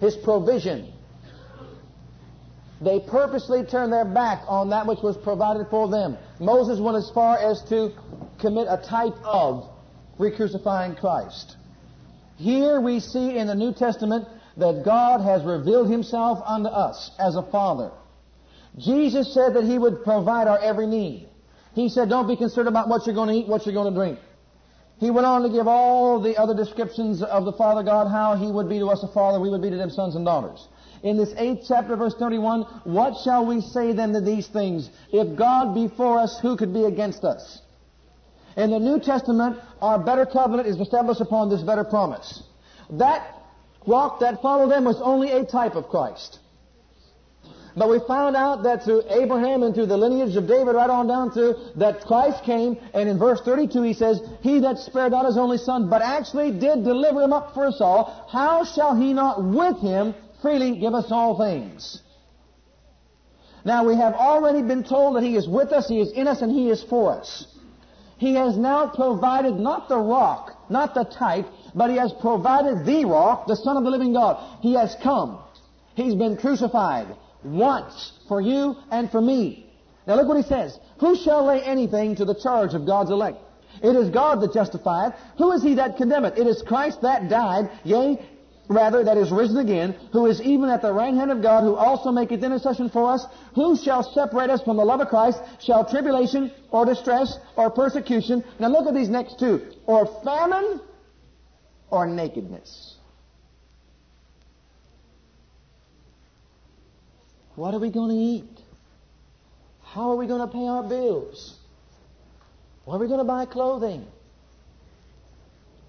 His provision. They purposely turned their back on that which was provided for them. Moses went as far as to commit a type of re-crucifying Christ. Here we see in the New Testament that God has revealed Himself unto us as a Father. Jesus said that He would provide our every need. He said, don't be concerned about what you're going to eat, what you're going to drink. He went on to give all the other descriptions of the Father God, how He would be to us a Father, we would be to them sons and daughters. In this eighth chapter, verse 31, what shall we say then to these things? If God be for us, who could be against us? In the New Testament, our better covenant is established upon this better promise. That rock that followed them was only a type of Christ. But we found out that through Abraham and through the lineage of David right on down to that Christ came, and in verse 32 he says, He that spared not his only son, but actually did deliver him up for us all, how shall he not with him freely give us all things? Now we have already been told that he is with us, he is in us, and he is for us. He has now provided not the rock, not the type, but He has provided the rock, the Son of the living God. He has come. He's been crucified once for you and for me. Now look what He says. Who shall lay anything to the charge of God's elect? It is God that justifieth. Who is he that condemneth? It is Christ that died, yea, rather, that is risen again, who is even at the right hand of God, who also maketh intercession for us. Who shall separate us from the love of Christ? Shall tribulation, or distress, or persecution? Now look at these next two. Or famine, or nakedness. What are we going to eat? How are we going to pay our bills? What are we going to buy clothing?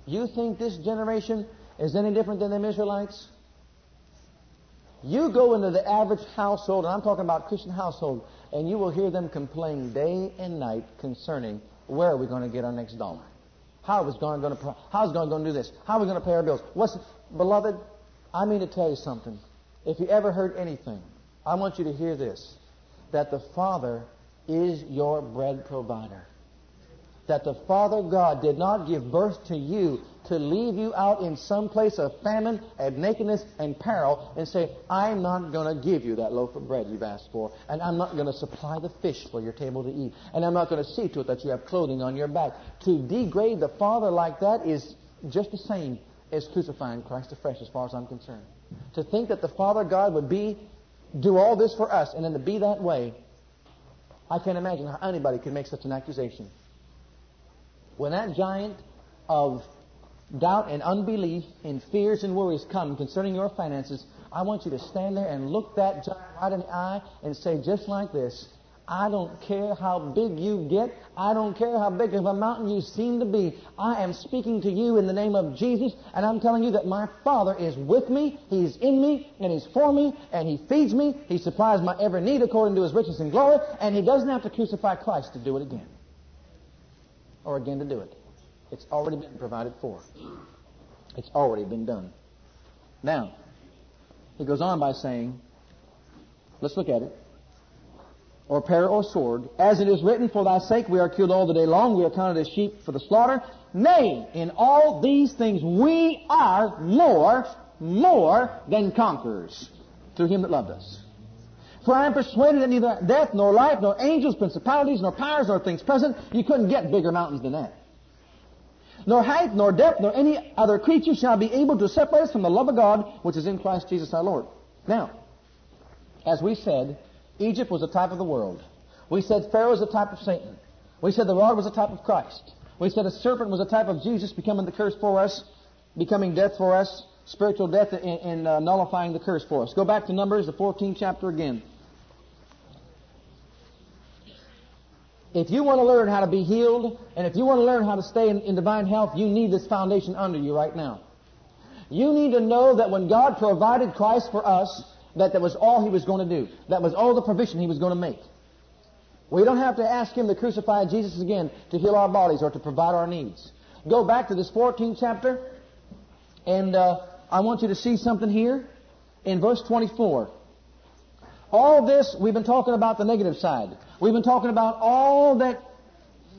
You think this generation is any different than the Israelites? You go into the average household, and I'm talking about Christian household, and you will hear them complain day and night concerning where are we going to get our next dollar. How is God going to, how is God going to do this? How are we going to pay our bills? What's, beloved, I mean to tell you something. If you ever heard anything, I want you to hear this. That the Father is your bread provider that the Father God did not give birth to you to leave you out in some place of famine and nakedness and peril and say, I'm not going to give you that loaf of bread you've asked for, and I'm not going to supply the fish for your table to eat, and I'm not going to see to it that you have clothing on your back. To degrade the Father like that is just the same as crucifying Christ afresh as far as I'm concerned. To think that the Father God would be, do all this for us, and then to be that way, I can't imagine how anybody could make such an accusation. When that giant of doubt and unbelief and fears and worries come concerning your finances, I want you to stand there and look that giant right in the eye and say just like this, I don't care how big you get. I don't care how big of a mountain you seem to be. I am speaking to you in the name of Jesus, and I'm telling you that my Father is with me, He's in me, and He's for me, and He feeds me. He supplies my every need according to His riches and glory, and He doesn't have to crucify Christ to do it again or again to do it. It's already been provided for. It's already been done. Now, he goes on by saying, let's look at it. Or pair or sword, as it is written, For thy sake we are killed all the day long, we are counted as sheep for the slaughter. Nay, in all these things we are more, more than conquerors through him that loved us. For I am persuaded that neither death, nor life, nor angels, principalities, nor powers, nor things present, you couldn't get bigger mountains than that. Nor height, nor depth, nor any other creature shall be able to separate us from the love of God, which is in Christ Jesus our Lord. Now, as we said, Egypt was a type of the world. We said Pharaoh was a type of Satan. We said the rod was a type of Christ. We said a serpent was a type of Jesus becoming the curse for us, becoming death for us, spiritual death in, uh, nullifying the curse for us. Go back to Numbers, the 14th chapter again. If you want to learn how to be healed, and if you want to learn how to stay in, in divine health, you need this foundation under you right now. You need to know that when God provided Christ for us, that that was all He was going to do. That was all the provision He was going to make. We don't have to ask Him to crucify Jesus again to heal our bodies or to provide our needs. Go back to this 14th chapter, and uh, I want you to see something here in verse 24. All this, we've been talking about the negative side. We've been talking about all that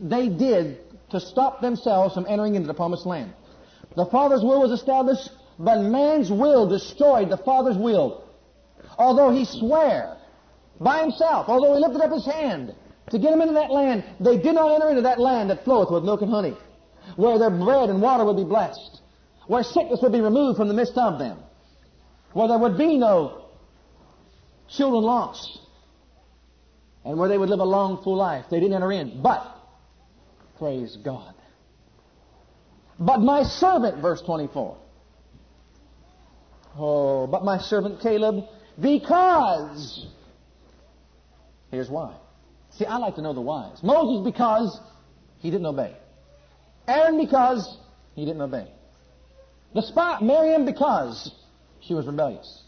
they did to stop themselves from entering into the promised land. The Father's will was established, but man's will destroyed the Father's will. Although he swore by himself, although he lifted up his hand to get them into that land, they did not enter into that land that floweth with milk and honey, where their bread and water would be blessed, where sickness would be removed from the midst of them, where there would be no children lost, and where they would live a long, full life. They didn't enter in. But, praise God. But my servant, verse 24. Oh, but my servant Caleb, because. Here's why. See, I like to know the whys. Moses, because he didn't obey. Aaron, because he didn't obey. The spy, Miriam, because she was rebellious.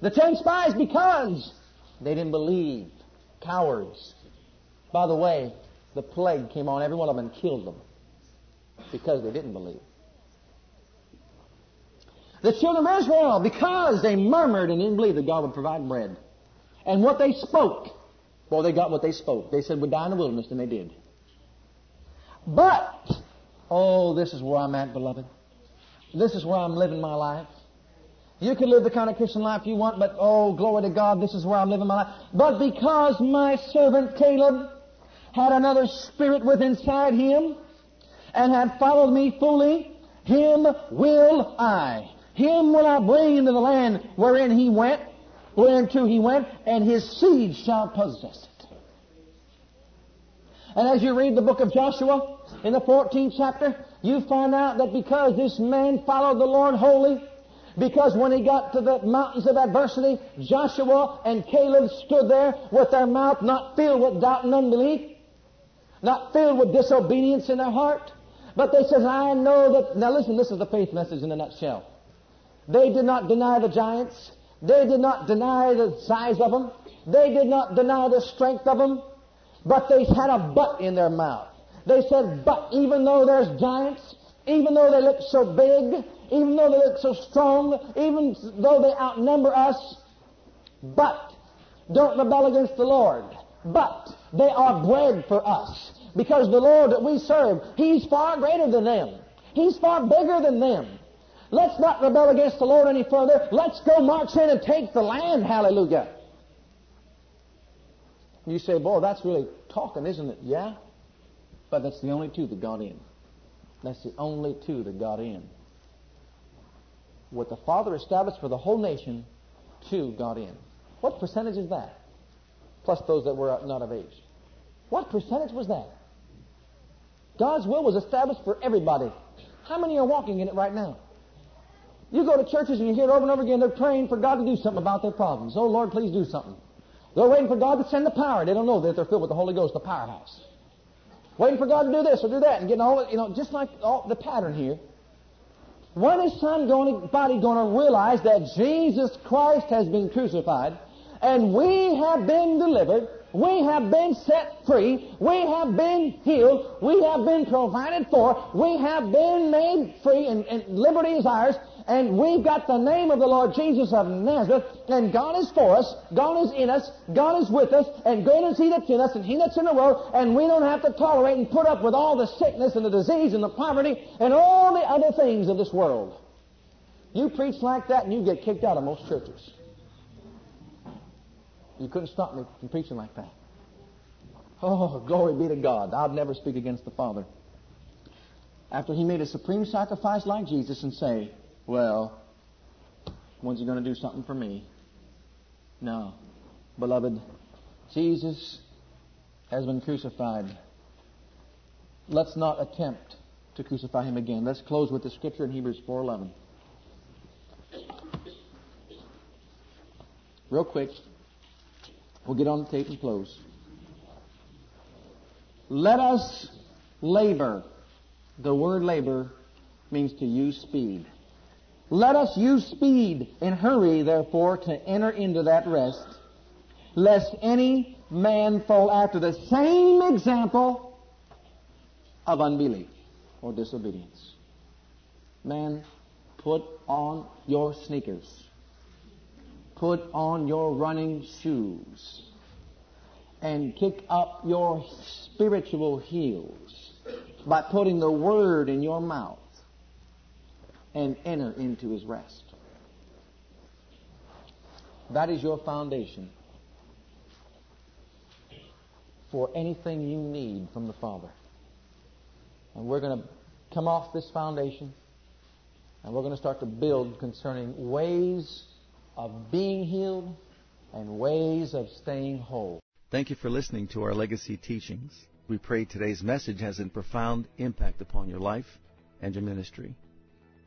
The ten spies, because they didn't believe. Cowards. By the way, the plague came on every one of them and killed them because they didn't believe. The children of Israel, because they murmured and didn't believe that God would provide bread. And what they spoke, well, they got what they spoke. They said, we'd die in the wilderness, and they did. But, oh, this is where I'm at, beloved. This is where I'm living my life. You can live the kind of Christian life you want, but oh, glory to God, this is where I'm living my life. But because my servant Caleb had another spirit within inside him and had followed me fully, him will I. Him will I bring into the land wherein he went, whereunto he went, and his seed shall possess it. And as you read the book of Joshua in the 14th chapter, you find out that because this man followed the Lord wholly, because when he got to the mountains of adversity, Joshua and Caleb stood there with their mouth not filled with doubt and unbelief, not filled with disobedience in their heart. But they said, I know that, now listen, this is the faith message in a nutshell. They did not deny the giants. They did not deny the size of them. They did not deny the strength of them. But they had a but in their mouth. They said, but even though there's giants, even though they look so big, even though they look so strong, even though they outnumber us, but don't rebel against the Lord. But they are bread for us. Because the Lord that we serve, He's far greater than them. He's far bigger than them. Let's not rebel against the Lord any further. Let's go march in and take the land. Hallelujah. You say, boy, that's really talking, isn't it? Yeah. But that's the only two that got in. That's the only two that got in what the Father established for the whole nation, two got in. What percentage is that? Plus those that were not of age. What percentage was that? God's will was established for everybody. How many are walking in it right now? You go to churches and you hear it over and over again, they're praying for God to do something about their problems. Oh Lord, please do something. They're waiting for God to send the power. They don't know that they're filled with the Holy Ghost, the powerhouse. Waiting for God to do this or do that and getting all, you know, just like all the pattern here. When is somebody going to realize that Jesus Christ has been crucified and we have been delivered, we have been set free, we have been healed, we have been provided for, we have been made free and, and liberty is ours, and we've got the name of the Lord Jesus of Nazareth, and God is for us, God is in us, God is with us, and greater is He that's in us and He that's in the world, and we don't have to tolerate and put up with all the sickness and the disease and the poverty and all the other things of this world. You preach like that and you get kicked out of most churches. You couldn't stop me from preaching like that. Oh, glory be to God. I'd never speak against the Father. After he made a supreme sacrifice like Jesus and say, well, when's he going to do something for me? No. Beloved, Jesus has been crucified. Let's not attempt to crucify him again. Let's close with the scripture in Hebrews 4:11. Real quick, we'll get on the tape and close. Let us labor. The word labor means to use speed. Let us use speed and hurry, therefore, to enter into that rest, lest any man fall after the same example of unbelief or disobedience. Man, put on your sneakers. Put on your running shoes. And kick up your spiritual heels by putting the word in your mouth and enter into his rest. That is your foundation for anything you need from the Father. And we're going to come off this foundation and we're going to start to build concerning ways of being healed and ways of staying whole. Thank you for listening to our legacy teachings. We pray today's message has a profound impact upon your life and your ministry.